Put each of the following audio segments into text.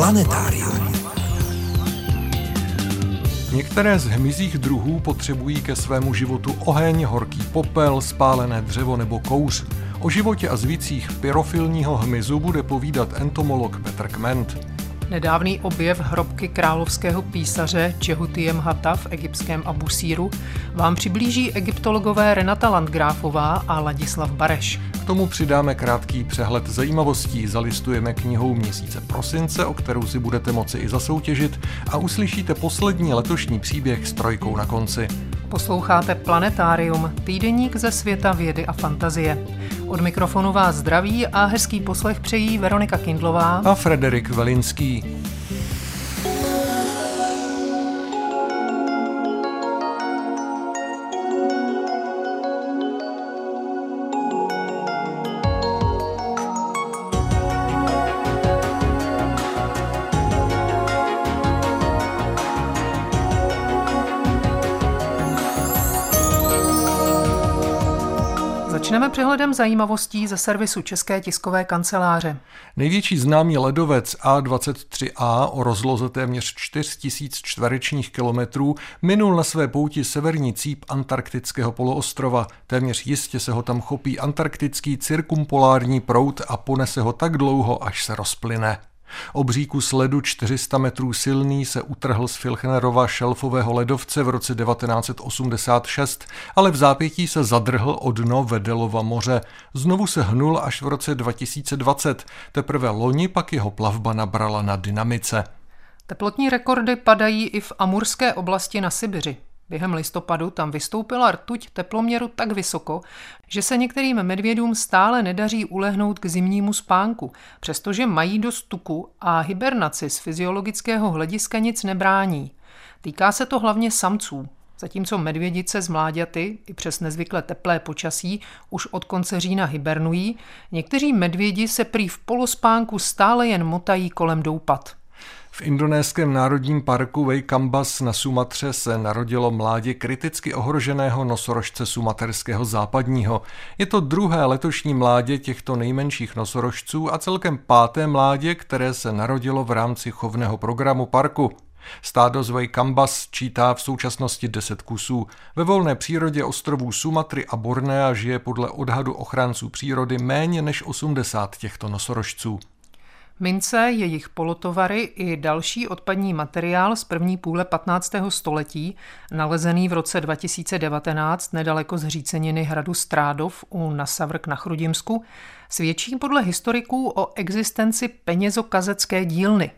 Planetárium. Některé z hmyzích druhů potřebují ke svému životu oheň, horký popel, spálené dřevo nebo kouř. O životě a zvících pyrofilního hmyzu bude povídat entomolog Petr Kment. Nedávný objev hrobky královského písaře Čehutiem Hata v egyptském Abusíru vám přiblíží egyptologové Renata Landgráfová a Ladislav Bareš. K tomu přidáme krátký přehled zajímavostí, zalistujeme knihou měsíce prosince, o kterou si budete moci i zasoutěžit a uslyšíte poslední letošní příběh s trojkou na konci. Posloucháte Planetárium, týdeník ze světa vědy a fantazie. Od mikrofonu vás zdraví a hezký poslech přejí Veronika Kindlová a Frederik Velinský. Přehledem zajímavostí ze servisu České tiskové kanceláře. Největší známý ledovec A23A o rozloze téměř 4000 čtverečních kilometrů minul na své pouti severní cíp antarktického poloostrova. Téměř jistě se ho tam chopí antarktický cirkumpolární prout a ponese ho tak dlouho, až se rozplyne. Obří kus ledu 400 metrů silný se utrhl z Filchnerova šelfového ledovce v roce 1986, ale v zápětí se zadrhl o dno Vedelova moře. Znovu se hnul až v roce 2020, teprve loni pak jeho plavba nabrala na dynamice. Teplotní rekordy padají i v Amurské oblasti na Sibiři. Během listopadu tam vystoupila rtuť teploměru tak vysoko, že se některým medvědům stále nedaří ulehnout k zimnímu spánku, přestože mají dost tuku a hibernaci z fyziologického hlediska nic nebrání. Týká se to hlavně samců, zatímco medvědice z mláďaty i přes nezvykle teplé počasí už od konce října hibernují, někteří medvědi se prý v polospánku stále jen motají kolem doupat. V indonéském národním parku Vejkambas na Sumatře se narodilo mládě kriticky ohroženého nosorožce sumaterského západního. Je to druhé letošní mládě těchto nejmenších nosorožců a celkem páté mládě, které se narodilo v rámci chovného programu parku. Stádo z Vejkambas čítá v současnosti 10 kusů. Ve volné přírodě ostrovů Sumatry a Bornea žije podle odhadu ochránců přírody méně než 80 těchto nosorožců. Mince, jejich polotovary i další odpadní materiál z první půle 15. století, nalezený v roce 2019 nedaleko zříceniny hradu Strádov u Nasavrk na Chrudimsku, svědčí podle historiků o existenci penězokazecké dílny.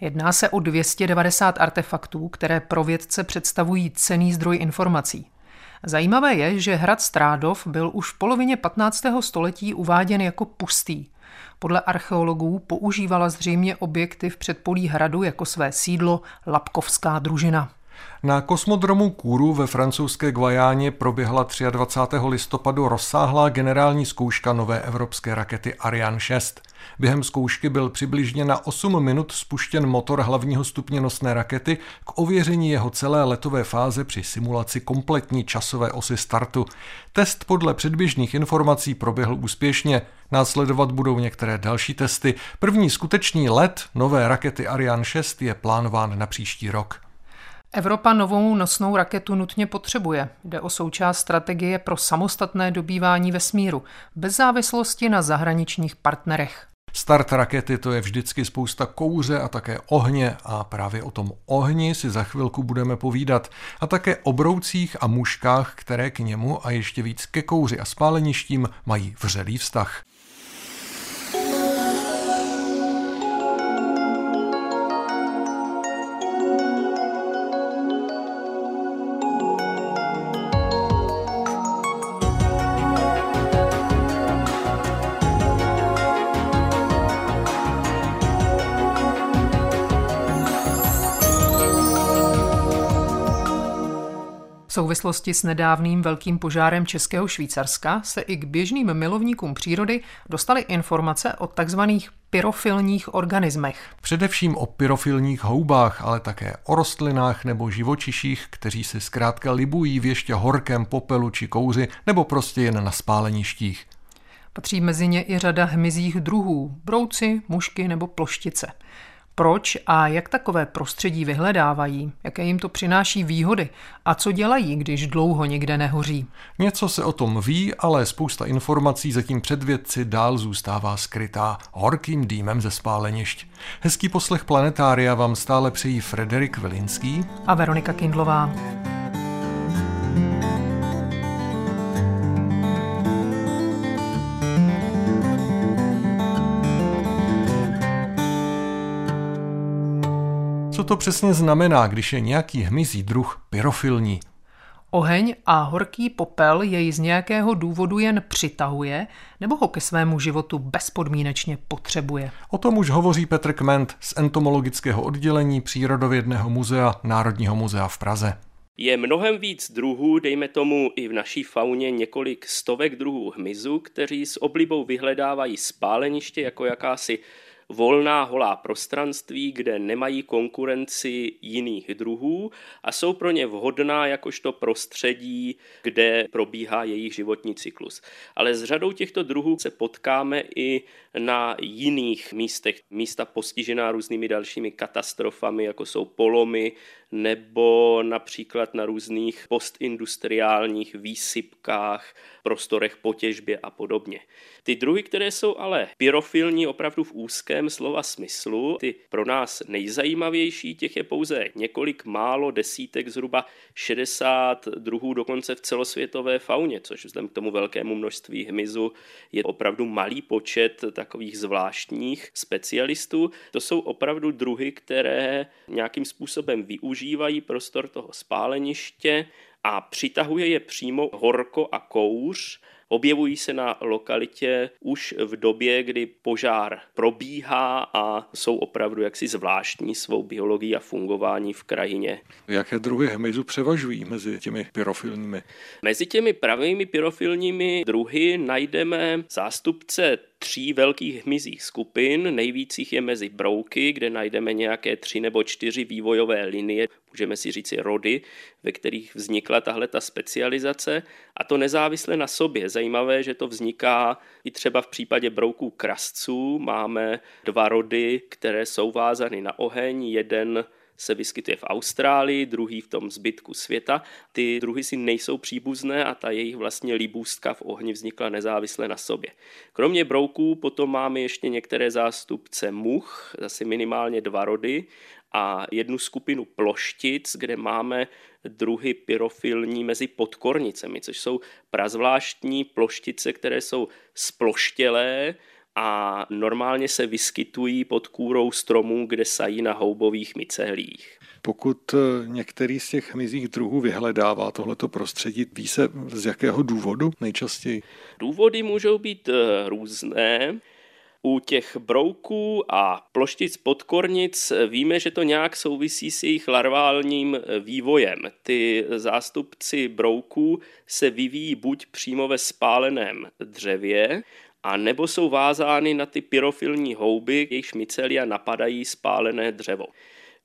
Jedná se o 290 artefaktů, které pro vědce představují cený zdroj informací. Zajímavé je, že hrad Strádov byl už v polovině 15. století uváděn jako pustý – podle archeologů používala zřejmě objekty v předpolí hradu jako své sídlo Lapkovská družina. Na kosmodromu Kůru ve francouzské Guajáně proběhla 23. listopadu rozsáhlá generální zkouška nové evropské rakety Ariane 6. Během zkoušky byl přibližně na 8 minut spuštěn motor hlavního stupně nosné rakety k ověření jeho celé letové fáze při simulaci kompletní časové osy startu. Test podle předběžných informací proběhl úspěšně. Následovat budou některé další testy. První skutečný let nové rakety Ariane 6 je plánován na příští rok. Evropa novou nosnou raketu nutně potřebuje. Jde o součást strategie pro samostatné dobývání vesmíru, bez závislosti na zahraničních partnerech. Start rakety to je vždycky spousta kouře a také ohně a právě o tom ohni si za chvilku budeme povídat a také o broucích a muškách, které k němu a ještě víc ke kouři a spáleništím mají vřelý vztah. Souvislosti s nedávným velkým požárem Českého Švýcarska se i k běžným milovníkům přírody dostaly informace o takzvaných pyrofilních organismech. Především o pyrofilních houbách, ale také o rostlinách nebo živočiších, kteří si zkrátka libují v ještě horkém popelu či kouři nebo prostě jen na spáleništích. Patří mezi ně i řada hmyzích druhů, brouci, mušky nebo ploštice. Proč a jak takové prostředí vyhledávají, jaké jim to přináší výhody a co dělají, když dlouho někde nehoří. Něco se o tom ví, ale spousta informací zatím před vědci dál zůstává skrytá horkým dýmem ze spálenišť. Hezký poslech Planetária vám stále přejí Frederik Velinský a Veronika Kindlová. To přesně znamená, když je nějaký hmyzí druh pyrofilní? Oheň a horký popel jej z nějakého důvodu jen přitahuje nebo ho ke svému životu bezpodmínečně potřebuje. O tom už hovoří Petr Kment z entomologického oddělení Přírodovědného muzea Národního muzea v Praze. Je mnohem víc druhů, dejme tomu i v naší fauně několik stovek druhů hmyzu, kteří s oblibou vyhledávají spáleniště jako jakási volná holá prostranství, kde nemají konkurenci jiných druhů a jsou pro ně vhodná jakožto prostředí, kde probíhá jejich životní cyklus. Ale s řadou těchto druhů se potkáme i na jiných místech, místa postižená různými dalšími katastrofami, jako jsou polomy, nebo například na různých postindustriálních výsypkách, prostorech po těžbě a podobně. Ty druhy, které jsou ale pyrofilní opravdu v úzkém slova smyslu, ty pro nás nejzajímavější, těch je pouze několik málo desítek, zhruba 60 druhů dokonce v celosvětové fauně, což vzhledem k tomu velkému množství hmyzu je opravdu malý počet takových zvláštních specialistů. To jsou opravdu druhy, které nějakým způsobem využívají prostor toho spáleniště a přitahuje je přímo horko a kouř, Objevují se na lokalitě už v době, kdy požár probíhá a jsou opravdu jaksi zvláštní svou biologií a fungování v krajině. Jaké druhy hmyzu převažují mezi těmi pyrofilními? Mezi těmi pravými pyrofilními druhy najdeme zástupce tří velkých hmyzích skupin. Nejvících je mezi brouky, kde najdeme nějaké tři nebo čtyři vývojové linie, můžeme si říci rody, ve kterých vznikla tahle ta specializace a to nezávisle na sobě. Zajímavé, že to vzniká i třeba v případě brouků krasců. Máme dva rody, které jsou vázány na oheň, jeden se vyskytuje v Austrálii, druhý v tom zbytku světa. Ty druhy si nejsou příbuzné a ta jejich vlastně libůstka v ohni vznikla nezávisle na sobě. Kromě brouků potom máme ještě některé zástupce much, zase minimálně dva rody a jednu skupinu ploštic, kde máme druhy pyrofilní mezi podkornicemi, což jsou prazvláštní ploštice, které jsou sploštělé, a normálně se vyskytují pod kůrou stromů, kde sají na houbových mycehlích. Pokud eh, některý z těch hmyzích druhů vyhledává tohleto prostředí, ví se z jakého důvodu nejčastěji? Důvody můžou být eh, různé. U těch brouků a ploštic podkornic víme, že to nějak souvisí s jejich larválním eh, vývojem. Ty zástupci brouků se vyvíjí buď přímo ve spáleném dřevě, a nebo jsou vázány na ty pyrofilní houby, jejichž mycelia napadají spálené dřevo.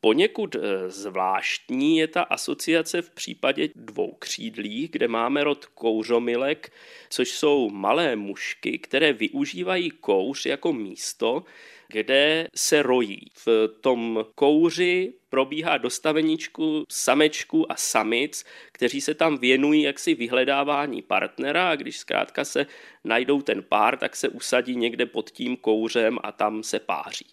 Poněkud eh, zvláštní je ta asociace v případě dvou křídlí, kde máme rod kouřomilek, což jsou malé mušky, které využívají kouř jako místo, kde se rojí. V tom kouři probíhá dostaveníčku samečku a samic, kteří se tam věnují jaksi vyhledávání partnera a když zkrátka se najdou ten pár, tak se usadí někde pod tím kouřem a tam se páří.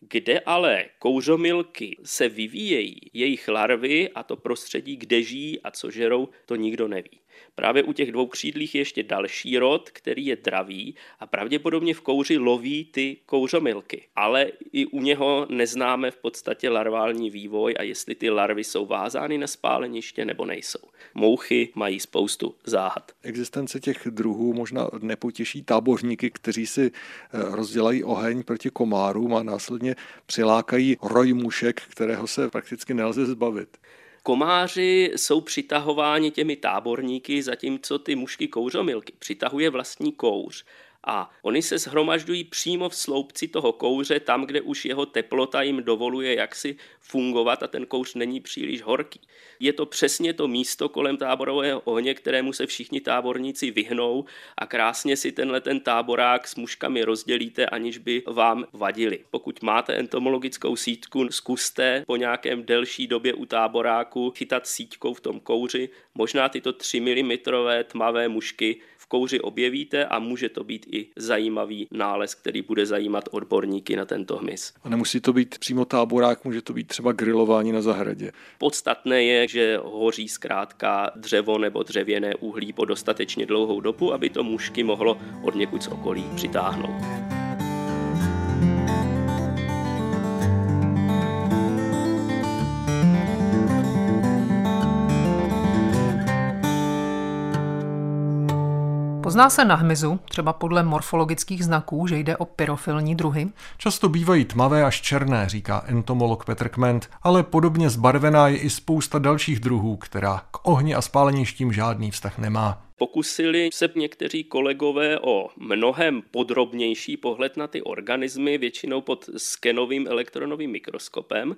Kde ale kouřomilky se vyvíjejí, jejich larvy a to prostředí, kde žijí a co žerou, to nikdo neví. Právě u těch dvou křídlých je ještě další rod, který je dravý a pravděpodobně v kouři loví ty kouřomilky. Ale i u něho neznáme v podstatě larvální vývoj a jestli ty larvy jsou vázány na spáleniště nebo nejsou. Mouchy mají spoustu záhad. Existence těch druhů možná nepotěší tábořníky, kteří si eh, rozdělají oheň proti komárům a následně přilákají roj mušek, kterého se prakticky nelze zbavit. Komáři jsou přitahováni těmi táborníky, zatímco ty mušky kouřomilky přitahuje vlastní kouř. A oni se shromažďují přímo v sloupci toho kouře, tam, kde už jeho teplota jim dovoluje jaksi fungovat a ten kouř není příliš horký. Je to přesně to místo kolem táborového ohně, kterému se všichni táborníci vyhnou a krásně si tenhle ten táborák s muškami rozdělíte, aniž by vám vadili. Pokud máte entomologickou sítku, zkuste po nějakém delší době u táboráku chytat síťkou v tom kouři, možná tyto 3 mm tmavé mušky kouři objevíte a může to být i zajímavý nález, který bude zajímat odborníky na tento hmyz. A nemusí to být přímo táborák, může to být třeba grilování na zahradě. Podstatné je, že hoří zkrátka dřevo nebo dřevěné uhlí po dostatečně dlouhou dobu, aby to mušky mohlo od někud z okolí přitáhnout. Pozná se na hmyzu, třeba podle morfologických znaků, že jde o pyrofilní druhy? Často bývají tmavé až černé, říká entomolog Petr Kment, ale podobně zbarvená je i spousta dalších druhů, která k ohni a spáleništím žádný vztah nemá. Pokusili se někteří kolegové o mnohem podrobnější pohled na ty organismy, většinou pod skenovým elektronovým mikroskopem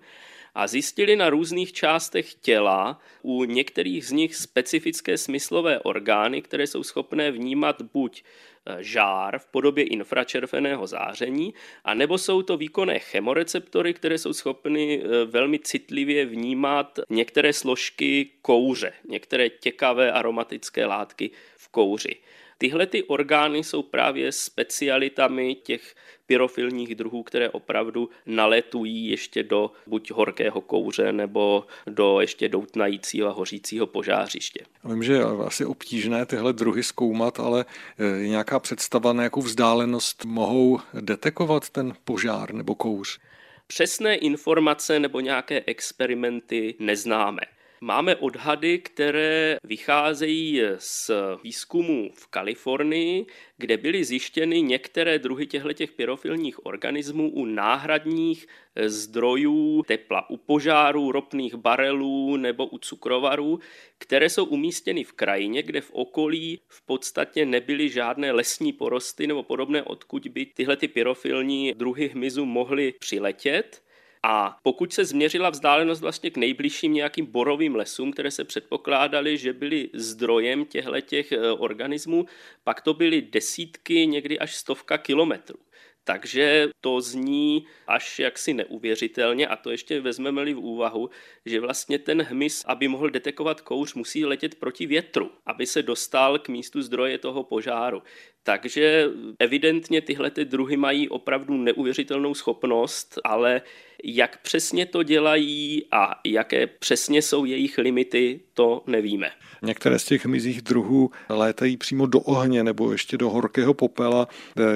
a zjistili na různých částech těla u některých z nich specifické smyslové orgány, které jsou schopné vnímat buď e, žár v podobě infračerveného záření, a nebo jsou to výkonné chemoreceptory, které jsou schopny e, velmi citlivě vnímat některé složky kouře, některé těkavé aromatické látky v kouři. Tyhle ty orgány jsou právě specialitami těch pyrofilních druhů, které opravdu naletují ještě do buď horkého kouře nebo do ještě doutnajícího a hořícího požářiště. Vím, že je asi obtížné tyhle druhy zkoumat, ale eh, je nějaká představa, na jakou vzdálenost mohou detekovat ten požár nebo kouř? Přesné informace nebo nějaké experimenty neznáme. Máme odhady, které vycházejí z výzkumu v Kalifornii, kde byly zjištěny některé druhy těchto pyrofilních organismů u náhradních zdrojů tepla, u požárů ropných barelů nebo u cukrovarů, které jsou umístěny v krajině, kde v okolí v podstatě nebyly žádné lesní porosty nebo podobné, odkud by tyhle ty pyrofilní druhy hmyzu mohly přiletět a pokud se změřila vzdálenost vlastně k nejbližším nějakým borovým lesům, které se předpokládaly, že byly zdrojem těchto těch eh, organismů, pak to byly desítky, někdy až stovka kilometrů. Takže to zní až jaksi neuvěřitelně a to ještě vezmeme-li v úvahu, že vlastně ten hmyz, aby mohl detekovat kouř, musí letět proti větru, aby se dostal k místu zdroje toho požáru. Takže evidentně tyhle ty druhy mají opravdu neuvěřitelnou schopnost, ale jak přesně to dělají a jaké přesně jsou jejich limity, to nevíme. Některé z těch mizích druhů létají přímo do ohně nebo ještě do horkého popela.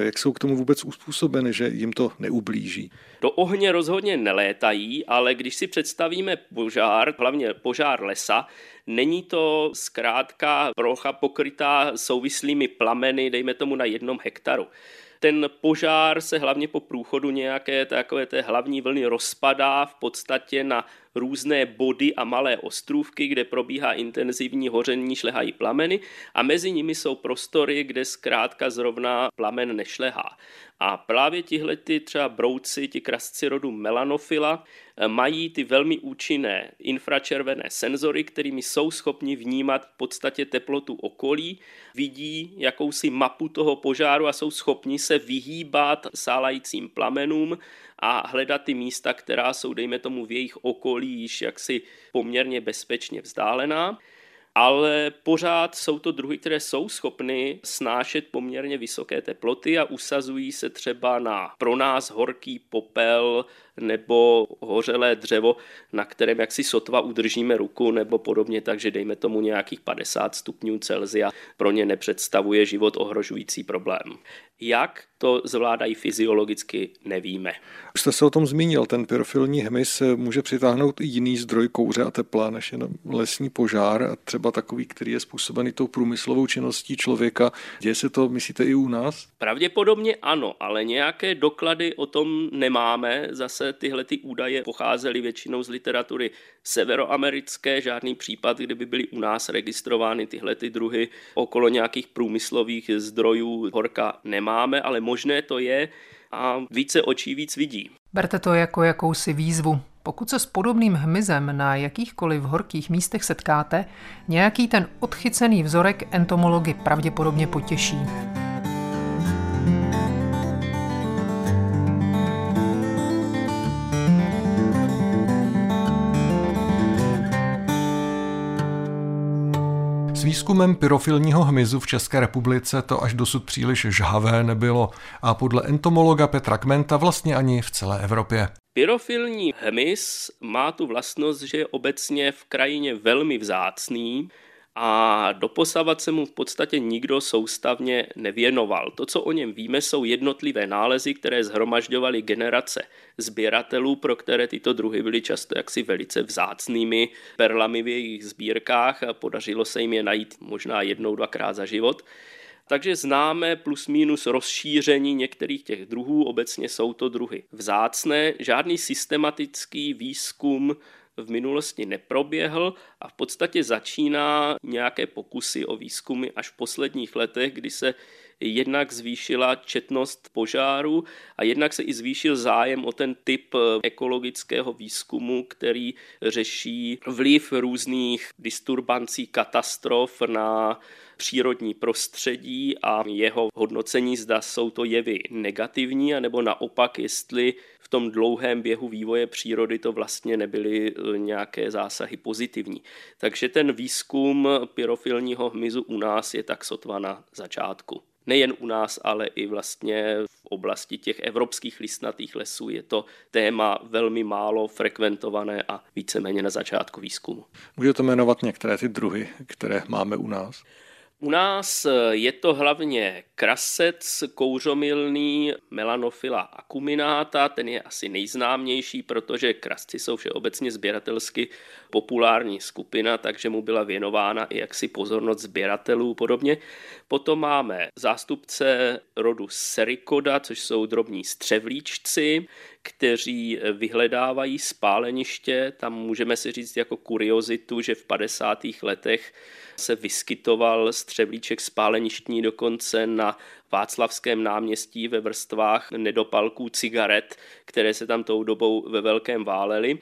Jak jsou k tomu vůbec uspůsobeny, že jim to neublíží? Do ohně rozhodně nelétají, ale když si představíme požár, hlavně požár lesa, není to zkrátka plocha pokrytá souvislými plameny, dejme tomu na jednom hektaru ten požár se hlavně po průchodu nějaké takové té hlavní vlny rozpadá v podstatě na různé body a malé ostrůvky, kde probíhá intenzivní hoření, šlehají plameny a mezi nimi jsou prostory, kde zkrátka zrovna plamen nešlehá. A právě tihle ty třeba brouci, ti krasci rodu melanofila, eh, mají ty velmi účinné infračervené senzory, kterými jsou schopni vnímat v podstatě teplotu okolí, vidí jakousi mapu toho požáru a jsou schopni se vyhýbat sálajícím plamenům a hledat ty místa, která jsou, dejme tomu, v jejich okolí již jaksi poměrně bezpečně vzdálená. Ale pořád jsou to druhy, které jsou schopny snášet poměrně vysoké teploty a usazují se třeba na pro nás horký popel nebo hořelé dřevo, na kterém jaksi sotva udržíme ruku nebo podobně, takže dejme tomu nějakých 50 stupňů Celsia pro ně nepředstavuje život ohrožující problém. Jak to zvládají fyziologicky, nevíme. Už jste se o tom zmínil, ten pyrofilní hmyz může přitáhnout i jiný zdroj kouře a tepla než jen lesní požár, a třeba takový, který je způsobený tou průmyslovou činností člověka. Děje se to, myslíte, i u nás? Pravděpodobně ano, ale nějaké doklady o tom nemáme. Zase tyhle ty údaje pocházely většinou z literatury severoamerické, žádný případ, kdyby byly u nás registrovány tyhle ty druhy okolo nějakých průmyslových zdrojů horka nemáme, ale možné to je a více očí víc vidí. Berte to jako jakousi výzvu. Pokud se s podobným hmyzem na jakýchkoliv horkých místech setkáte, nějaký ten odchycený vzorek entomology pravděpodobně potěší. Výzkumem pyrofilního hmyzu v České republice to až dosud příliš žhavé nebylo a podle entomologa Petra Kmenta vlastně ani v celé Evropě. Pyrofilní hmyz má tu vlastnost, že je obecně v krajině velmi vzácný a doposavat se mu v podstatě nikdo soustavně nevěnoval. To, co o něm víme, jsou jednotlivé nálezy, které zhromažďovaly generace sběratelů, pro které tyto druhy byly často jaksi velice vzácnými perlami v jejich sbírkách a podařilo se jim je najít možná jednou, dvakrát za život. Takže známe plus minus rozšíření některých těch druhů, obecně jsou to druhy vzácné, žádný systematický výzkum v minulosti neproběhl a v podstatě začíná nějaké pokusy o výzkumy až v posledních letech, kdy se jednak zvýšila četnost požáru a jednak se i zvýšil zájem o ten typ ekologického výzkumu, který řeší vliv různých disturbancí, katastrof na přírodní prostředí a jeho hodnocení, zda jsou to jevy negativní, anebo naopak, jestli v tom dlouhém běhu vývoje přírody to vlastně nebyly e, nějaké zásahy pozitivní. Takže ten výzkum pyrofilního hmyzu u nás je tak sotva na začátku. Nejen u nás, ale i vlastně v oblasti těch evropských listnatých lesů je to téma velmi málo frekventované a víceméně na začátku výzkumu. Můžete jmenovat některé ty druhy, které máme u nás? U nás eh, je to hlavně krasec kouřomilný Melanophylla acuminata, ten je asi nejznámější, protože krasci jsou všeobecně sběratelsky populární skupina, takže mu byla věnována i jaksi pozornost sběratelů podobně. Potom máme zástupce rodu Sericoda, což jsou drobní střevlíčci, kteří vyhledávají spáleniště. Tam můžeme si říct jako kuriozitu, že v 50. letech se vyskytoval střevlíček spáleništní dokonce na Václavském náměstí ve vrstvách nedopalků cigaret, které se tam tou dobou ve velkém válely.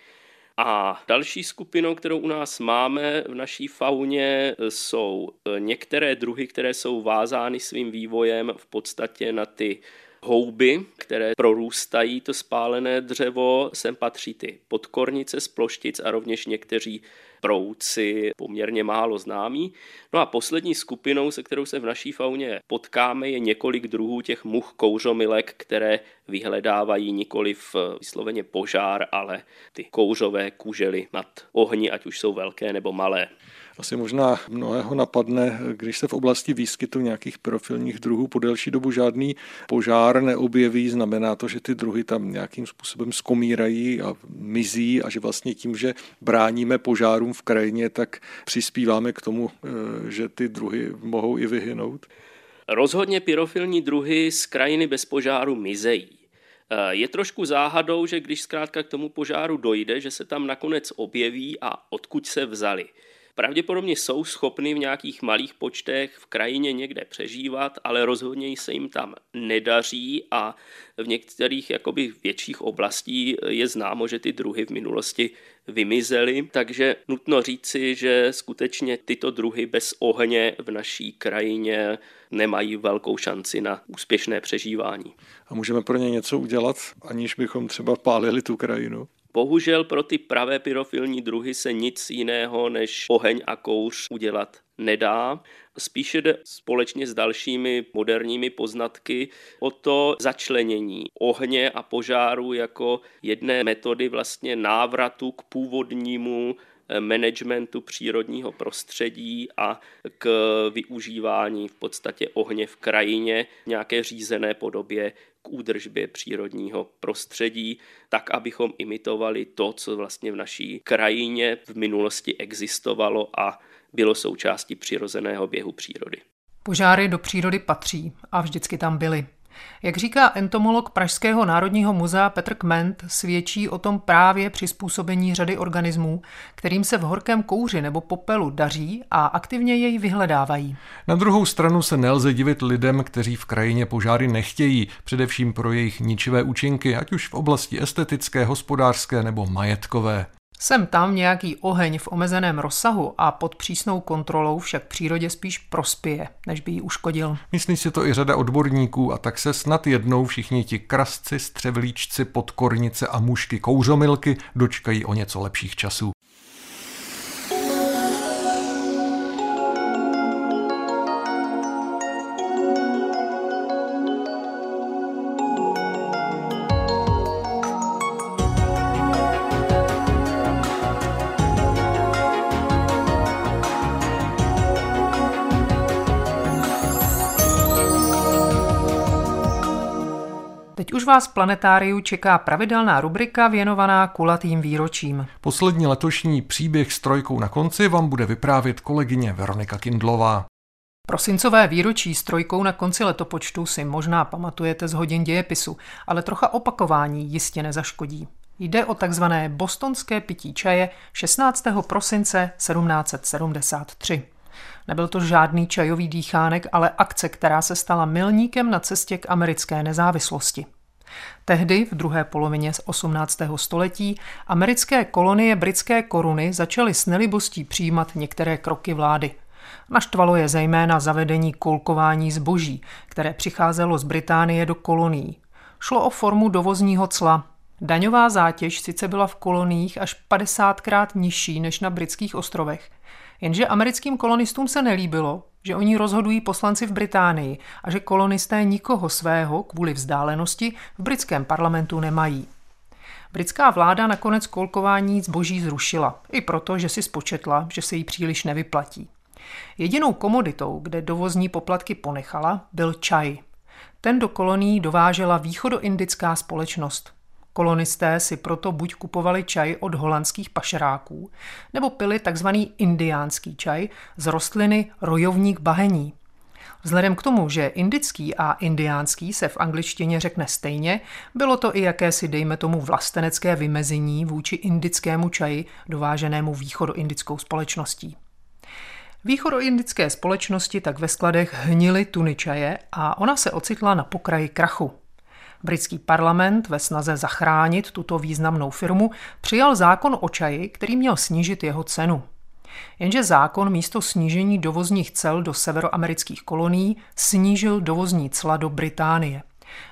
A další skupinou, kterou u nás máme v naší fauně, jsou některé druhy, které jsou vázány svým vývojem v podstatě na ty houby, které prorůstají to spálené dřevo. Sem patří ty podkornice z ploštic a rovněž někteří prouci, poměrně málo známí. No a poslední skupinou, se kterou se v naší fauně potkáme, je několik druhů těch much kouřomilek, které vyhledávají nikoli v vysloveně požár, ale ty kouřové kužely nad ohni, ať už jsou velké nebo malé. Asi možná mnohého napadne, když se v oblasti výskytu nějakých profilních druhů po delší dobu žádný požár neobjeví, znamená to, že ty druhy tam nějakým způsobem skomírají a mizí a že vlastně tím, že bráníme požárům v krajině, tak přispíváme k tomu, eh, že ty druhy mohou i vyhynout? Rozhodně pyrofilní druhy z krajiny bez požáru mizejí. Eh, je trošku záhadou, že když zkrátka k tomu požáru dojde, že se tam nakonec objeví a odkud se vzali pravděpodobně jsou schopny v nějakých malých počtech v krajině někde přežívat, ale rozhodně se jim tam nedaří a v některých jakoby větších oblastí je známo, že ty druhy v minulosti vymizely, takže nutno říci, že skutečně tyto druhy bez ohně v naší krajině nemají velkou šanci na úspěšné přežívání. A můžeme pro ně něco udělat, aniž bychom třeba pálili tu krajinu? Bohužel pro ty pravé pyrofilní druhy se nic jiného než oheň a kouř udělat nedá. Spíše jde společně s dalšími moderními poznatky o to začlenění ohně a požáru jako jedné metody vlastně návratu k původnímu managementu přírodního prostředí a k využívání v podstatě ohně v krajině v nějaké řízené podobě k údržbě přírodního prostředí, tak abychom imitovali to, co vlastně v naší krajině v minulosti existovalo a bylo součástí přirozeného běhu přírody. Požáry do přírody patří a vždycky tam byly. Jak říká entomolog Pražského národního muzea Petr Kment, svědčí o tom právě přizpůsobení řady organismů, kterým se v horkém kouři nebo popelu daří a aktivně jej vyhledávají. Na druhou stranu se nelze divit lidem, kteří v krajině požáry nechtějí, především pro jejich ničivé účinky, ať už v oblasti estetické, hospodářské nebo majetkové. Sem tam nějaký oheň v omezeném rozsahu a pod přísnou kontrolou však přírodě spíš prospěje, než by ji uškodil. Myslí si to i řada odborníků a tak se snad jednou všichni ti krasci, střevlíčci, podkornice a mušky kouřomilky dočkají o něco lepších časů. Teď už vás v planetáriu čeká pravidelná rubrika věnovaná kulatým výročím. Poslední letošní příběh s trojkou na konci vám bude vyprávět kolegyně Veronika Kindlová. Prosincové výročí s trojkou na konci letopočtu si možná pamatujete z hodin dějepisu, ale trocha opakování jistě nezaškodí. Jde o takzvané bostonské pití čaje 16. prosince 1773. Nebyl to žádný čajový dýchánek, ale akce, která se stala milníkem na cestě k americké nezávislosti. Tehdy, v druhé polovině 18. století, americké kolonie britské koruny začaly s nelibostí přijímat některé kroky vlády. Naštvalo je zejména zavedení kolkování zboží, které přicházelo z Británie do kolonií. Šlo o formu dovozního cla. Daňová zátěž sice byla v koloniích až 50krát nižší než na britských ostrovech, Jenže americkým kolonistům se nelíbilo, že oni rozhodují poslanci v Británii a že kolonisté nikoho svého kvůli vzdálenosti v britském parlamentu nemají. Britská vláda nakonec kolkování zboží zrušila, i proto, že si spočetla, že se jí příliš nevyplatí. Jedinou komoditou, kde dovozní poplatky ponechala, byl čaj. Ten do kolonií dovážela východoindická společnost. Kolonisté si proto buď kupovali čaj od holandských pašeráků, nebo pili tzv. indiánský čaj z rostliny rojovník bahení. Vzhledem k tomu, že indický a indiánský se v angličtině řekne stejně, bylo to i jakési, dejme tomu, vlastenecké vymezení vůči indickému čaji dováženému východoindickou společností. Východoindické společnosti tak ve skladech hnily tuny čaje a ona se ocitla na pokraji krachu. Britský parlament ve snaze zachránit tuto významnou firmu přijal zákon o čaji, který měl snížit jeho cenu. Jenže zákon místo snížení dovozních cel do severoamerických kolonií snížil dovozní cla do Británie.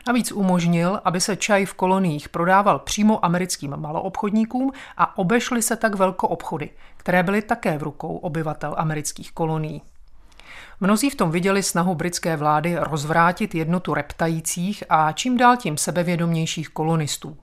Navíc umožnil, aby se čaj v koloniích prodával přímo americkým maloobchodníkům a obešly se tak velkoobchody, které byly také v rukou obyvatel amerických kolonií. Mnozí v tom viděli snahu britské vlády rozvrátit jednotu reptajících a čím dál tím sebevědomějších kolonistů.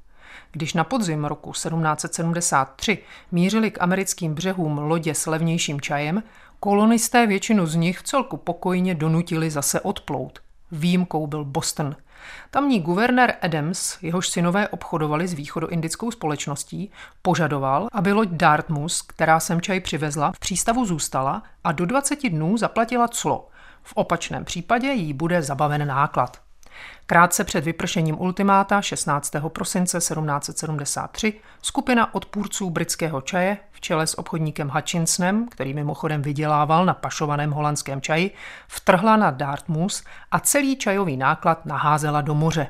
Když na podzim roku 1773 mířili k americkým břehům lodě s levnějším čajem, kolonisté většinu z nich celku pokojně donutili zase odplout. Výjimkou byl Boston – Tamní guvernér Adams, jehož synové obchodovali s východoindickou společností, požadoval, aby loď Dartmouth, která sem čaj přivezla, v přístavu zůstala a do 20 dnů zaplatila clo. V opačném případě jí bude zabaven náklad. Krátce před vypršením ultimáta 16. prosince 1773 skupina odpůrců britského čaje v čele s obchodníkem Hutchinsonem, který mimochodem vydělával na pašovaném holandském čaji, vtrhla na Dartmouth a celý čajový náklad naházela do moře.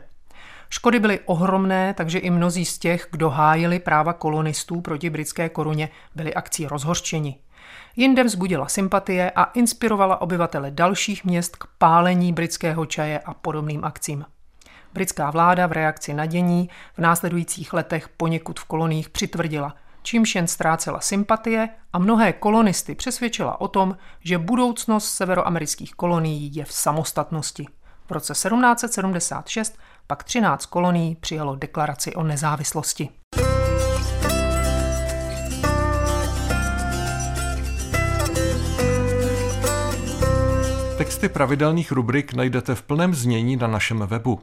Škody byly ohromné, takže i mnozí z těch, kdo hájili práva kolonistů proti britské koruně, byli akcí rozhořčeni. Jinde vzbudila sympatie a inspirovala obyvatele dalších měst k pálení britského čaje a podobným akcím. Britská vláda v reakci na dění v následujících letech poněkud v koloních přitvrdila, čímž jen ztrácela sympatie a mnohé kolonisty přesvědčila o tom, že budoucnost severoamerických kolonií je v samostatnosti. V roce 1776 pak 13 kolonií přijalo deklaraci o nezávislosti. Texty pravidelných rubrik najdete v plném znění na našem webu.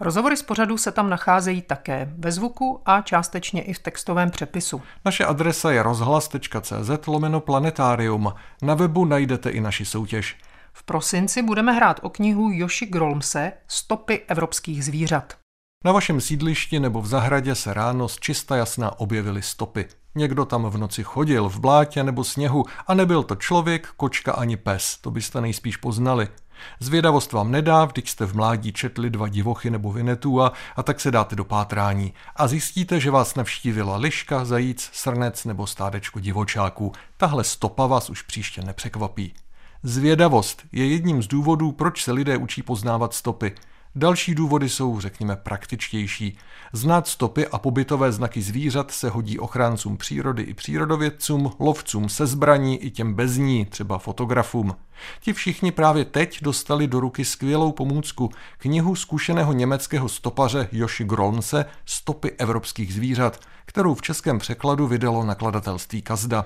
Rozhovory z pořadu se tam nacházejí také ve zvuku a částečně i v textovém přepisu. Naše adresa je rozhlas.cz lomeno planetarium. Na webu najdete i naši soutěž. V prosinci budeme hrát o knihu Joši Grolmse Stopy evropských zvířat. Na vašem sídlišti nebo v zahradě se ráno z čista jasná objevily stopy. Někdo tam v noci chodil v blátě nebo sněhu a nebyl to člověk, kočka ani pes, to byste nejspíš poznali. Zvědavost vám nedá, když jste v mládí četli dva divochy nebo vinetu a, a tak se dáte do pátrání a zjistíte, že vás navštívila liška, zajíc, srnec nebo stádečko divočáků. Tahle stopa vás už příště nepřekvapí. Zvědavost je jedním z důvodů, proč se lidé učí poznávat stopy. Další důvody jsou, řekněme, praktičtější. Znát stopy a pobytové znaky zvířat se hodí ochráncům přírody i přírodovědcům, lovcům se zbraní i těm bez ní, třeba fotografům. Ti všichni právě teď dostali do ruky skvělou pomůcku, knihu zkušeného německého stopaře Joši Grolnse Stopy evropských zvířat, kterou v českém překladu vydalo nakladatelství Kazda.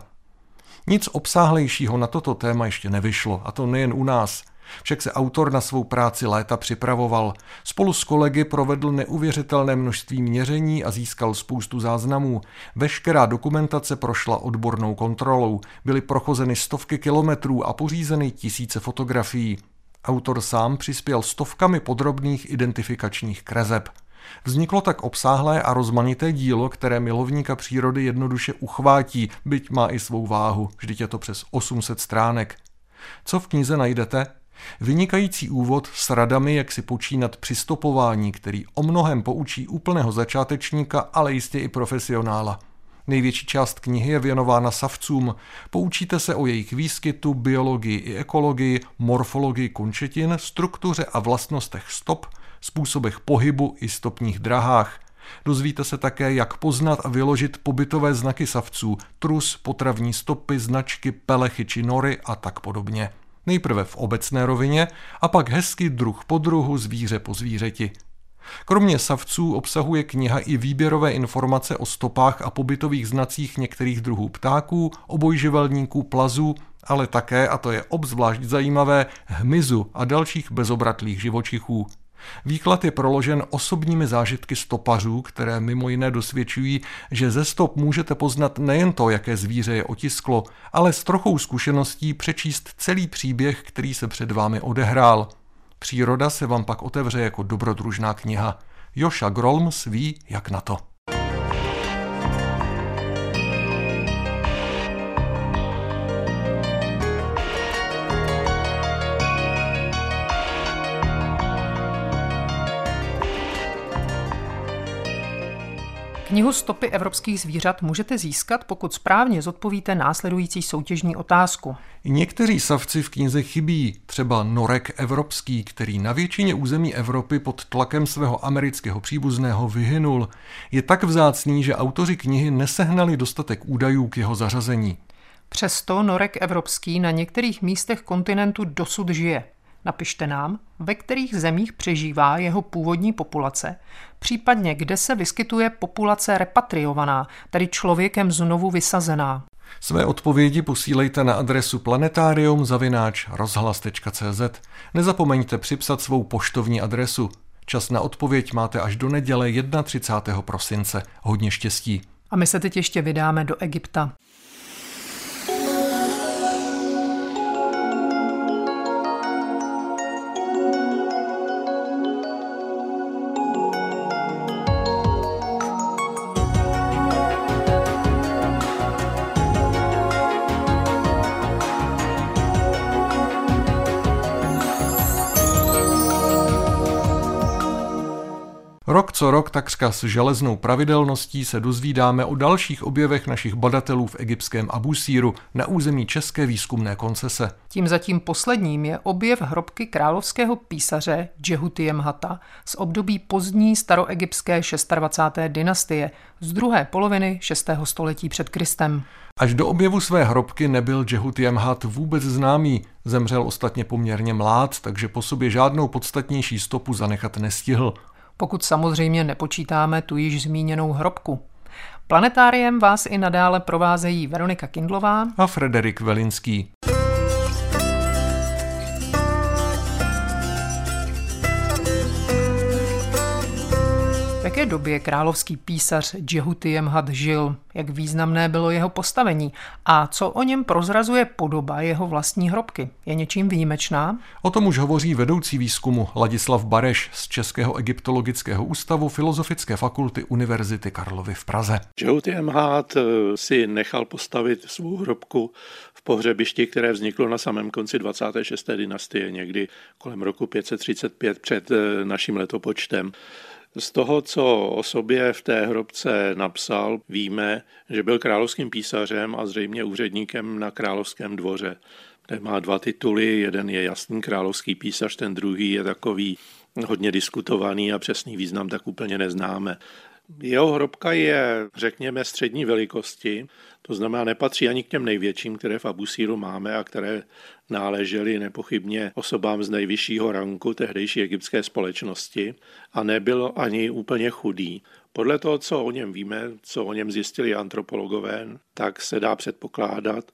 Nic obsáhlejšího na toto téma ještě nevyšlo, a to nejen u nás – však se autor na svou práci léta připravoval. Spolu s kolegy provedl neuvěřitelné množství měření a získal spoustu záznamů. Veškerá dokumentace prošla odbornou kontrolou. Byly prochozeny stovky kilometrů a pořízeny tisíce fotografií. Autor sám přispěl stovkami podrobných identifikačních kreseb. Vzniklo tak obsáhlé a rozmanité dílo, které milovníka přírody jednoduše uchvátí, byť má i svou váhu, vždyť je to přes 800 stránek. Co v knize najdete? Vynikající úvod s radami, jak si počínat při stopování, který o mnohem poučí úplného začátečníka, ale jistě i profesionála. Největší část knihy je věnována savcům. Poučíte se o jejich výskytu, biologii i ekologii, morfologii končetin, struktuře a vlastnostech stop, způsobech pohybu i stopních drahách. Dozvíte se také, jak poznat a vyložit pobytové znaky savců, trus, potravní stopy, značky, pelechy či nory a tak podobně. Nejprve v obecné rovině a pak hezky druh po druhu, zvíře po zvířeti. Kromě savců obsahuje kniha i výběrové informace o stopách a pobytových znacích některých druhů ptáků, obojživelníků, plazů, ale také, a to je obzvlášť zajímavé, hmyzu a dalších bezobratlých živočichů. Výklad je proložen osobními zážitky stopařů, které mimo jiné dosvědčují, že ze stop můžete poznat nejen to, jaké zvíře je otisklo, ale s trochou zkušeností přečíst celý příběh, který se před vámi odehrál. Příroda se vám pak otevře jako dobrodružná kniha. Joša Grolms ví, jak na to. Knihu Stopy evropských zvířat můžete získat, pokud správně zodpovíte následující soutěžní otázku. Někteří savci v knize chybí, třeba norek evropský, který na většině území Evropy pod tlakem svého amerického příbuzného vyhynul. Je tak vzácný, že autoři knihy nesehnali dostatek údajů k jeho zařazení. Přesto norek evropský na některých místech kontinentu dosud žije. Napište nám, ve kterých zemích přežívá jeho původní populace, případně kde se vyskytuje populace repatriovaná, tedy člověkem znovu vysazená. Své odpovědi posílejte na adresu planetarium rozhlas.cz. Nezapomeňte připsat svou poštovní adresu. Čas na odpověď máte až do neděle 31. prosince. Hodně štěstí. A my se teď ještě vydáme do Egypta. Rok co rok takřka s železnou pravidelností se dozvídáme o dalších objevech našich badatelů v egyptském Abusíru na území České výzkumné koncese. Tím zatím posledním je objev hrobky královského písaře Džehutyemhata z období pozdní staroegyptské 26. dynastie z druhé poloviny 6. století před Kristem. Až do objevu své hrobky nebyl Džehutyemhat vůbec známý, zemřel ostatně poměrně mlád, takže po sobě žádnou podstatnější stopu zanechat nestihl pokud samozřejmě nepočítáme tu již zmíněnou hrobku. Planetáriem vás i nadále provázejí Veronika Kindlová a Frederik Velinský. Jaké době královský písař Jehutiemhat žil, jak významné bylo jeho postavení a co o něm prozrazuje podoba jeho vlastní hrobky. Je něčím výjimečná? O tom už hovoří vedoucí výzkumu Ladislav Bareš z Českého egyptologického ústavu Filozofické fakulty Univerzity Karlovy v Praze. Jehutiemhat eh, si nechal postavit svou hrobku v pohřebišti, které vzniklo na samém konci 26. dynastie, někdy kolem roku 535 před eh, naším letopočtem. Z toho, co o sobě v té hrobce napsal, víme, že byl královským písařem a zřejmě úředníkem na královském dvoře. Ten má dva tituly, jeden je jasný královský písař, ten druhý je takový hodně diskutovaný a přesný význam tak úplně neznáme. Jeho hrobka je, řekněme, střední velikosti, to znamená, nepatří ani k těm největším, které v Abusíru máme a které náležely nepochybně osobám z nejvyššího ranku tehdejší egyptské společnosti a nebyl ani úplně chudý. Podle toho, co o něm víme, co o něm zjistili antropologové, tak se dá předpokládat,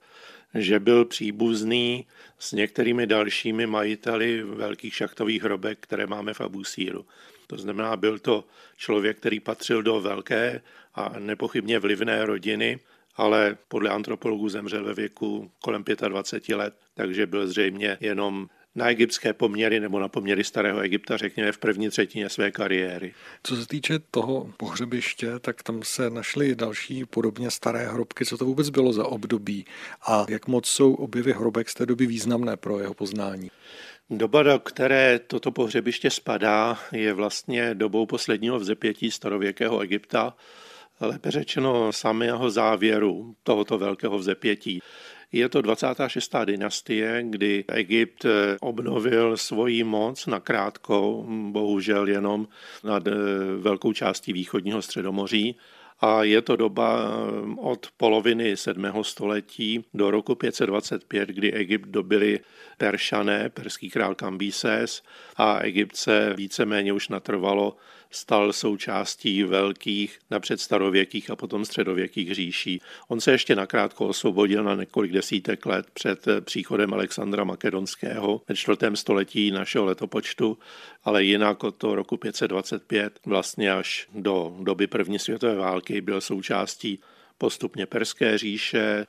že byl příbuzný s některými dalšími majiteli velkých šachtových hrobek, které máme v Abusíru. To znamená, byl to člověk, který patřil do velké a nepochybně vlivné rodiny, ale podle antropologů zemřel ve věku kolem 25 let, takže byl zřejmě jenom na egyptské poměry nebo na poměry starého Egypta, řekněme, v první třetině své kariéry. Co se týče toho pohřebiště, tak tam se našly další podobně staré hrobky. Co to vůbec bylo za období a jak moc jsou objevy hrobek z té doby významné pro jeho poznání? Doba, do které toto pohřebiště spadá, je vlastně dobou posledního vzepětí starověkého Egypta, lépe řečeno samého závěru tohoto velkého vzepětí. Je to 26. dynastie, kdy Egypt obnovil svoji moc na krátkou, bohužel jenom nad eh, velkou částí východního středomoří a je to doba eh, od poloviny 7. století do roku 525, kdy Egypt dobili Peršané, perský král Kambises a Egypt se víceméně už natrvalo stal součástí velkých, napřed starověkých a potom středověkých říší. On se ještě nakrátko osvobodil na několik desítek let před příchodem Alexandra Makedonského ve čtvrtém století našeho letopočtu, ale jinak od toho roku 525 vlastně až do doby první světové války byl součástí postupně Perské říše,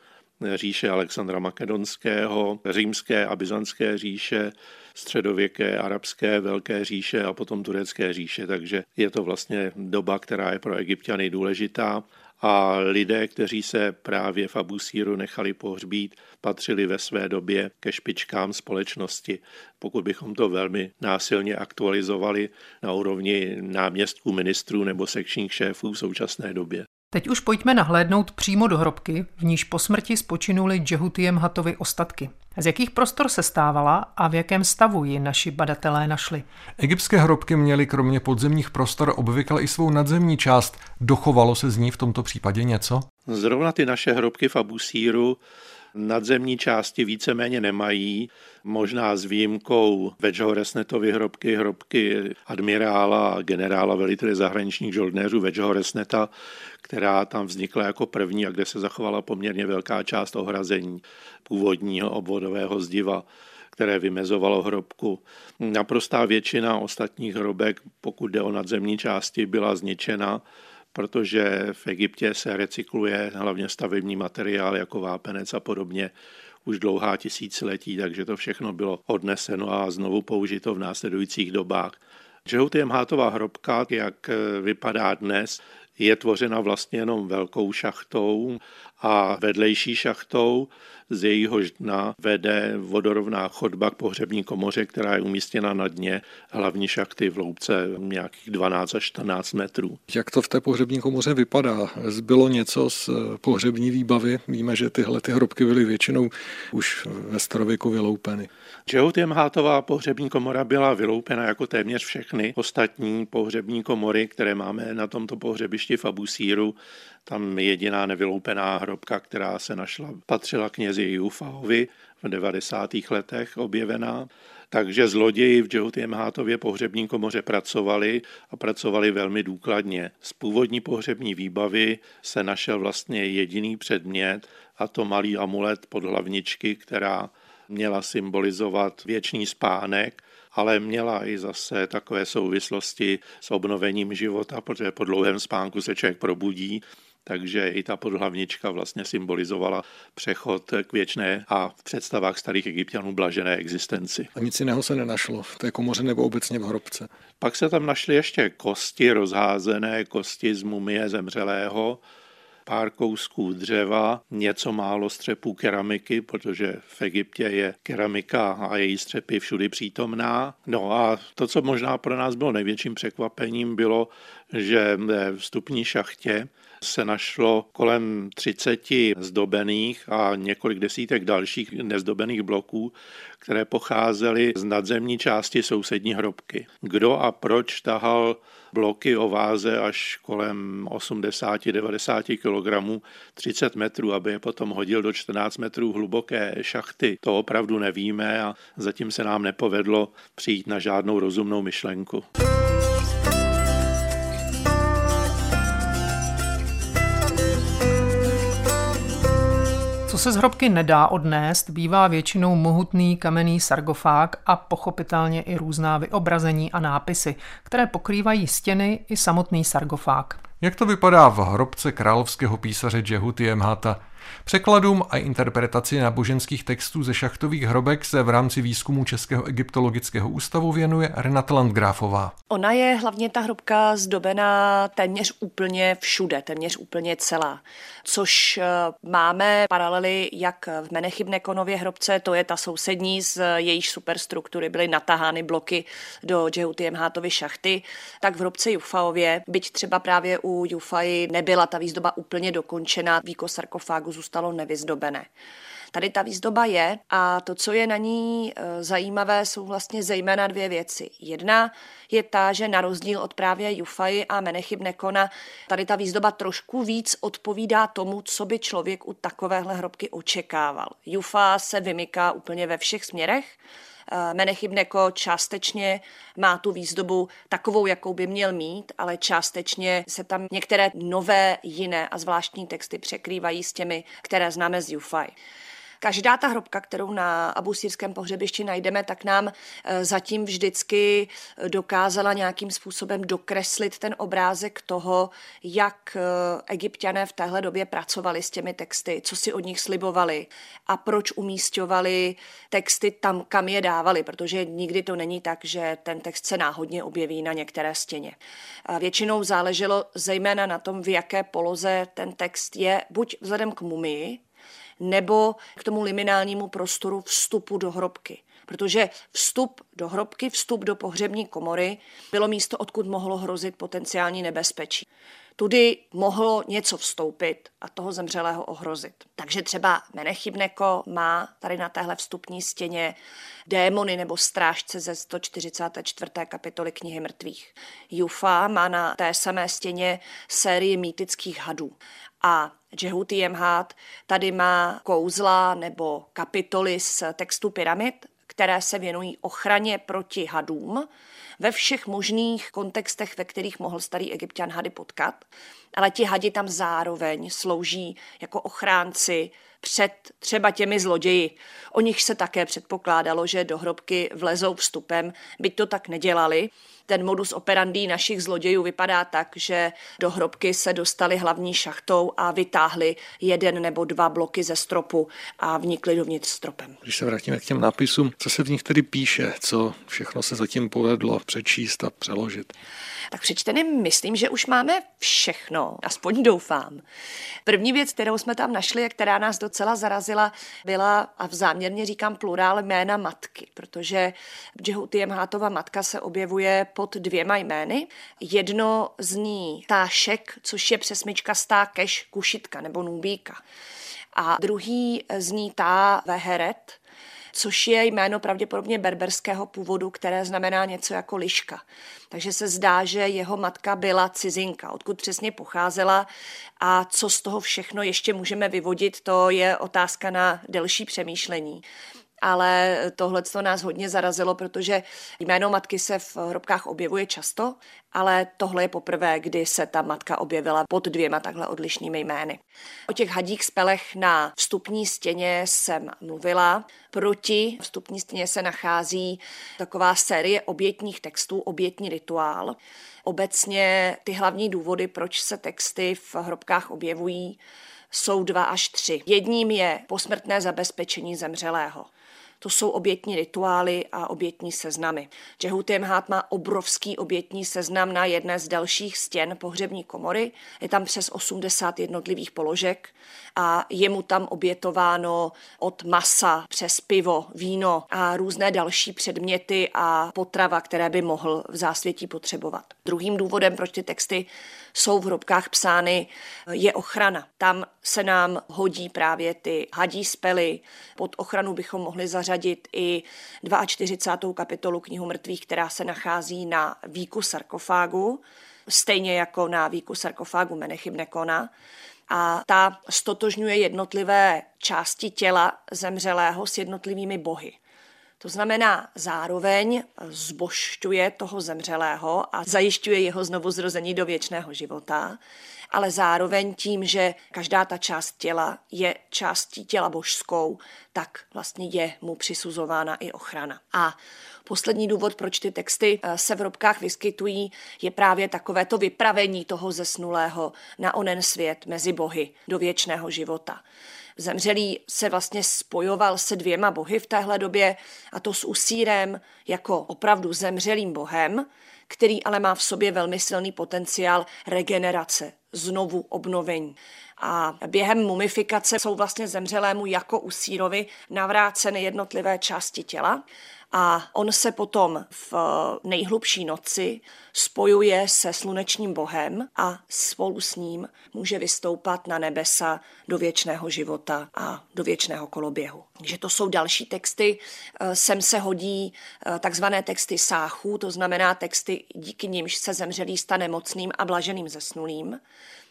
říše Alexandra Makedonského, římské a byzantské říše, středověké arabské velké říše a potom turecké říše, takže je to vlastně doba, která je pro egyptiany důležitá a lidé, kteří se právě v Abusíru nechali pohřbít, patřili ve své době ke špičkám společnosti. Pokud bychom to velmi násilně aktualizovali na úrovni náměstků ministrů nebo sekčních šéfů v současné době. Teď už pojďme nahlédnout přímo do hrobky, v níž po smrti spočinuli Džehutiem Hatovi ostatky. Z jakých prostor se stávala a v jakém stavu ji naši badatelé našli? Egyptské hrobky měly kromě podzemních prostor obvykle i svou nadzemní část. Dochovalo se z ní v tomto případě něco? Zrovna ty naše hrobky v Abusíru nadzemní části víceméně nemají, možná s výjimkou Vedžhoresnetovy hrobky, hrobky admirála a generála velitele zahraničních žoldnéřů Vedžhoresneta, která tam vznikla jako první a kde se zachovala poměrně velká část ohrazení původního obvodového zdiva které vymezovalo hrobku. Naprostá většina ostatních hrobek, pokud jde o nadzemní části, byla zničena protože v Egyptě se recykluje hlavně stavební materiál jako vápenec a podobně už dlouhá tisíciletí, takže to všechno bylo odneseno a znovu použito v následujících dobách. Hátová hrobka, jak vypadá dnes, je tvořena vlastně jenom velkou šachtou a vedlejší šachtou, z jejíhož dna vede vodorovná chodba k pohřební komoře, která je umístěna na dně hlavní šachty v hloubce nějakých 12 až 14 metrů. Jak to v té pohřební komoře vypadá? Zbylo něco z pohřební výbavy? Víme, že tyhle ty hrobky byly většinou už ve starověku vyloupeny. Džehotiemhátová pohřební komora byla vyloupena jako téměř všechny ostatní pohřební komory, které máme na tomto pohřebišti v Abusíru. Tam jediná nevyloupená hrobka, která se našla, patřila knězi Jufahovi v 90. letech objevená. Takže zloději v Džehotiemhátově pohřební komoře pracovali a pracovali velmi důkladně. Z původní pohřební výbavy se našel vlastně jediný předmět, a to malý amulet pod hlavničky, která měla symbolizovat věčný spánek ale měla i zase takové souvislosti s obnovením života, protože po dlouhém spánku se člověk probudí takže i ta podhlavnička vlastně symbolizovala přechod k věčné a v představách starých egyptianů blažené existenci. A nic jiného se nenašlo v té komoře nebo obecně v hrobce? Pak se tam našly ještě kosti, rozházené kosti z mumie zemřelého, pár kousků dřeva, něco málo střepů keramiky, protože v Egyptě je keramika a její střepy všudy přítomná. No a to, co možná pro nás bylo největším překvapením, bylo, že ve vstupní šachtě se našlo kolem 30 zdobených a několik desítek dalších nezdobených bloků, které pocházely z nadzemní části sousední hrobky. Kdo a proč tahal bloky o váze až kolem 80-90 kg, 30 metrů, aby je potom hodil do 14 metrů hluboké šachty, to opravdu nevíme a zatím se nám nepovedlo přijít na žádnou rozumnou myšlenku. Se z hrobky nedá odnést, bývá většinou mohutný kamenný sargofág a pochopitelně i různá vyobrazení a nápisy, které pokrývají stěny i samotný sargofág. Jak to vypadá v hrobce královského písaře Džehuty Emhata? Překladům a interpretaci náboženských textů ze šachtových hrobek se v rámci výzkumu Českého egyptologického ústavu věnuje Renata Landgráfová. Ona je hlavně ta hrobka zdobená téměř úplně všude, téměř úplně celá. Což eh, máme paralely jak v Menechybnekonově hrobce, to je ta sousední, z jejíž superstruktury byly natáhány bloky do Džehuty Emhátovy šachty, tak v hrobce Jufaově, byť třeba právě u Jufaj nebyla ta výzdoba úplně dokončena, víko sarkofágu zůstalo nevyzdobené. Tady ta výzdoba je a to, co je na ní e, zajímavé, jsou vlastně zejména dvě věci. Jedna je ta, že na rozdíl od právě Jufaj a Menechyb Nekona, tady ta výzdoba trošku víc odpovídá tomu, co by člověk u takovéhle hrobky očekával. Jufa se vymyká úplně ve všech směrech, e, Menechybneko částečně má tu výzdobu takovou, jakou by měl mít, ale částečně se tam některé nové, jiné a zvláštní texty překrývají s těmi, které známe z Jufaj. Každá ta hrobka, kterou na abusírském pohřebišti najdeme, tak nám eh, zatím vždycky eh, dokázala nějakým způsobem dokreslit ten obrázek toho, jak eh, egyptiané v téhle době pracovali s těmi texty, co si od nich slibovali a proč umístovali texty tam, kam je dávali, protože nikdy to není tak, že ten text se náhodně objeví na některé stěně. A většinou záleželo zejména na tom, v jaké poloze ten text je, buď vzhledem k mumii, nebo k tomu liminálnímu prostoru vstupu do hrobky. Protože vstup do hrobky, vstup do pohřební komory bylo místo, odkud mohlo hrozit potenciální nebezpečí. Tudy mohlo něco vstoupit a toho zemřelého ohrozit. Takže třeba Menechybneko má tady na téhle vstupní stěně démony nebo strážce ze 144. kapitoly knihy mrtvých. Jufa má na té samé stěně sérii mýtických hadů. A Jehuti Jemhat tady má kouzla nebo kapitoly z textu pyramid, které se věnují ochraně proti hadům ve všech možných kontextech, ve kterých mohl starý egyptian hady potkat. Ale ti hadi tam zároveň slouží jako ochránci před třeba těmi zloději. O nich se také předpokládalo, že do hrobky vlezou vstupem, byť to tak nedělali. Ten modus operandi našich zlodějů vypadá tak, že do hrobky se dostali hlavní šachtou a vytáhli jeden nebo dva bloky ze stropu a vnikli dovnitř stropem. Když se vrátíme k těm nápisům, co se v nich tedy píše, co všechno se zatím povedlo přečíst a přeložit? Tak přečteny myslím, že už máme všechno, aspoň doufám. První věc, kterou jsme tam našli a která nás docela zarazila, byla, a v záměrně říkám plurál jména matky, protože Džehuty Jemhátova matka se objevuje pod dvěma jmény. Jedno zní Tášek, což je přesmička Stákeš, Kušitka nebo Nubíka. A druhý zní Tá Veheret, což je jméno pravděpodobně berberského původu, které znamená něco jako liška. Takže se zdá, že jeho matka byla cizinka, odkud přesně pocházela a co z toho všechno ještě můžeme vyvodit, to je otázka na delší přemýšlení. Ale tohle to nás hodně zarazilo, protože jméno matky se v hrobkách objevuje často, ale tohle je poprvé, kdy se ta matka objevila pod dvěma takhle odlišnými jmény. O těch hadích spelech na vstupní stěně jsem mluvila. Proti vstupní stěně se nachází taková série obětních textů, obětní rituál. Obecně ty hlavní důvody, proč se texty v hrobkách objevují, jsou dva až tři. Jedním je posmrtné zabezpečení zemřelého. To jsou obětní rituály a obětní seznamy. Jehutemhát má obrovský obětní seznam na jedné z dalších stěn pohřební komory. Je tam přes 80 jednotlivých položek a je mu tam obětováno od masa přes pivo, víno a různé další předměty a potrava, které by mohl v zásvětí potřebovat. Druhým důvodem, proč ty texty jsou v hrobkách psány, je ochrana. Tam se nám hodí právě ty hadí spely. Pod ochranu bychom mohli zařadit i 42. kapitolu knihu mrtvých, která se nachází na výku sarkofágu, stejně jako na výku sarkofágu Menechyb Nekona a ta stotožňuje jednotlivé části těla zemřelého s jednotlivými bohy. To znamená, zároveň zbošťuje toho zemřelého a zajišťuje jeho znovuzrození do věčného života, ale zároveň tím, že každá ta část těla je částí těla božskou, tak vlastně je mu přisuzována i ochrana. A poslední důvod, proč ty texty eh, se v robkách vyskytují, je právě takové to vypravení toho zesnulého na onen svět mezi bohy do věčného života. Zemřelý se vlastně spojoval se dvěma bohy v téhle době, a to s Usírem jako opravdu zemřelým bohem, který ale má v sobě velmi silný potenciál regenerace, znovu obnovení. A během mumifikace jsou vlastně zemřelému jako Usírovi navráceny jednotlivé části těla a on se potom v nejhlubší noci spojuje se slunečním bohem a spolu s ním může vystoupat na nebesa do věčného života a do věčného koloběhu. Takže to jsou další texty. Eh, sem se hodí eh, takzvané texty sáchů, to znamená texty, díky nimž se zemřelý stane mocným a blaženým zesnulým.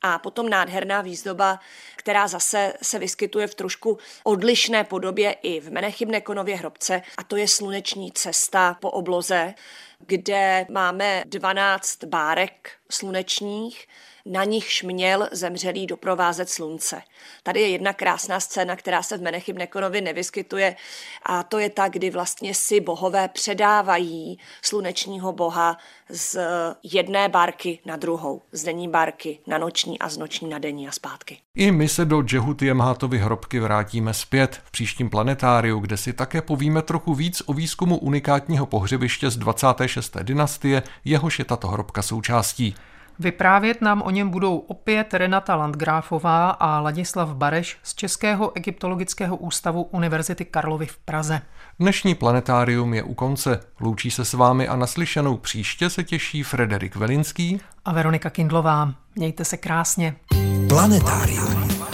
A potom nádherná výzdoba, která zase se vyskytuje v trošku odlišné podobě i v Menechybné konově hrobce, a to je sluneční cesta po obloze, kde máme 12 bárek slunečních, na nichž měl zemřelý doprovázet slunce. Tady je jedna krásná scéna, která se v Menechyb Nekonovi nevyskytuje a to je ta, kdy vlastně si bohové předávají slunečního boha z jedné barky na druhou, z denní barky na noční a z noční na denní a zpátky. I my se do Jehuty Jemhátovy hrobky vrátíme zpět v příštím planetáriu, kde si také povíme trochu víc o výzkumu unikátního pohřebiště z 26. dynastie, jehož je tato hrobka součástí. Vyprávět nám o něm budou opět Renata Landgráfová a Ladislav Bareš z Českého egyptologického ústavu Univerzity Karlovy v Praze. Dnešní planetárium je u konce. Loučí se s vámi a naslyšenou příště se těší Frederik Velinský a Veronika Kindlová. Mějte se krásně. Planetárium.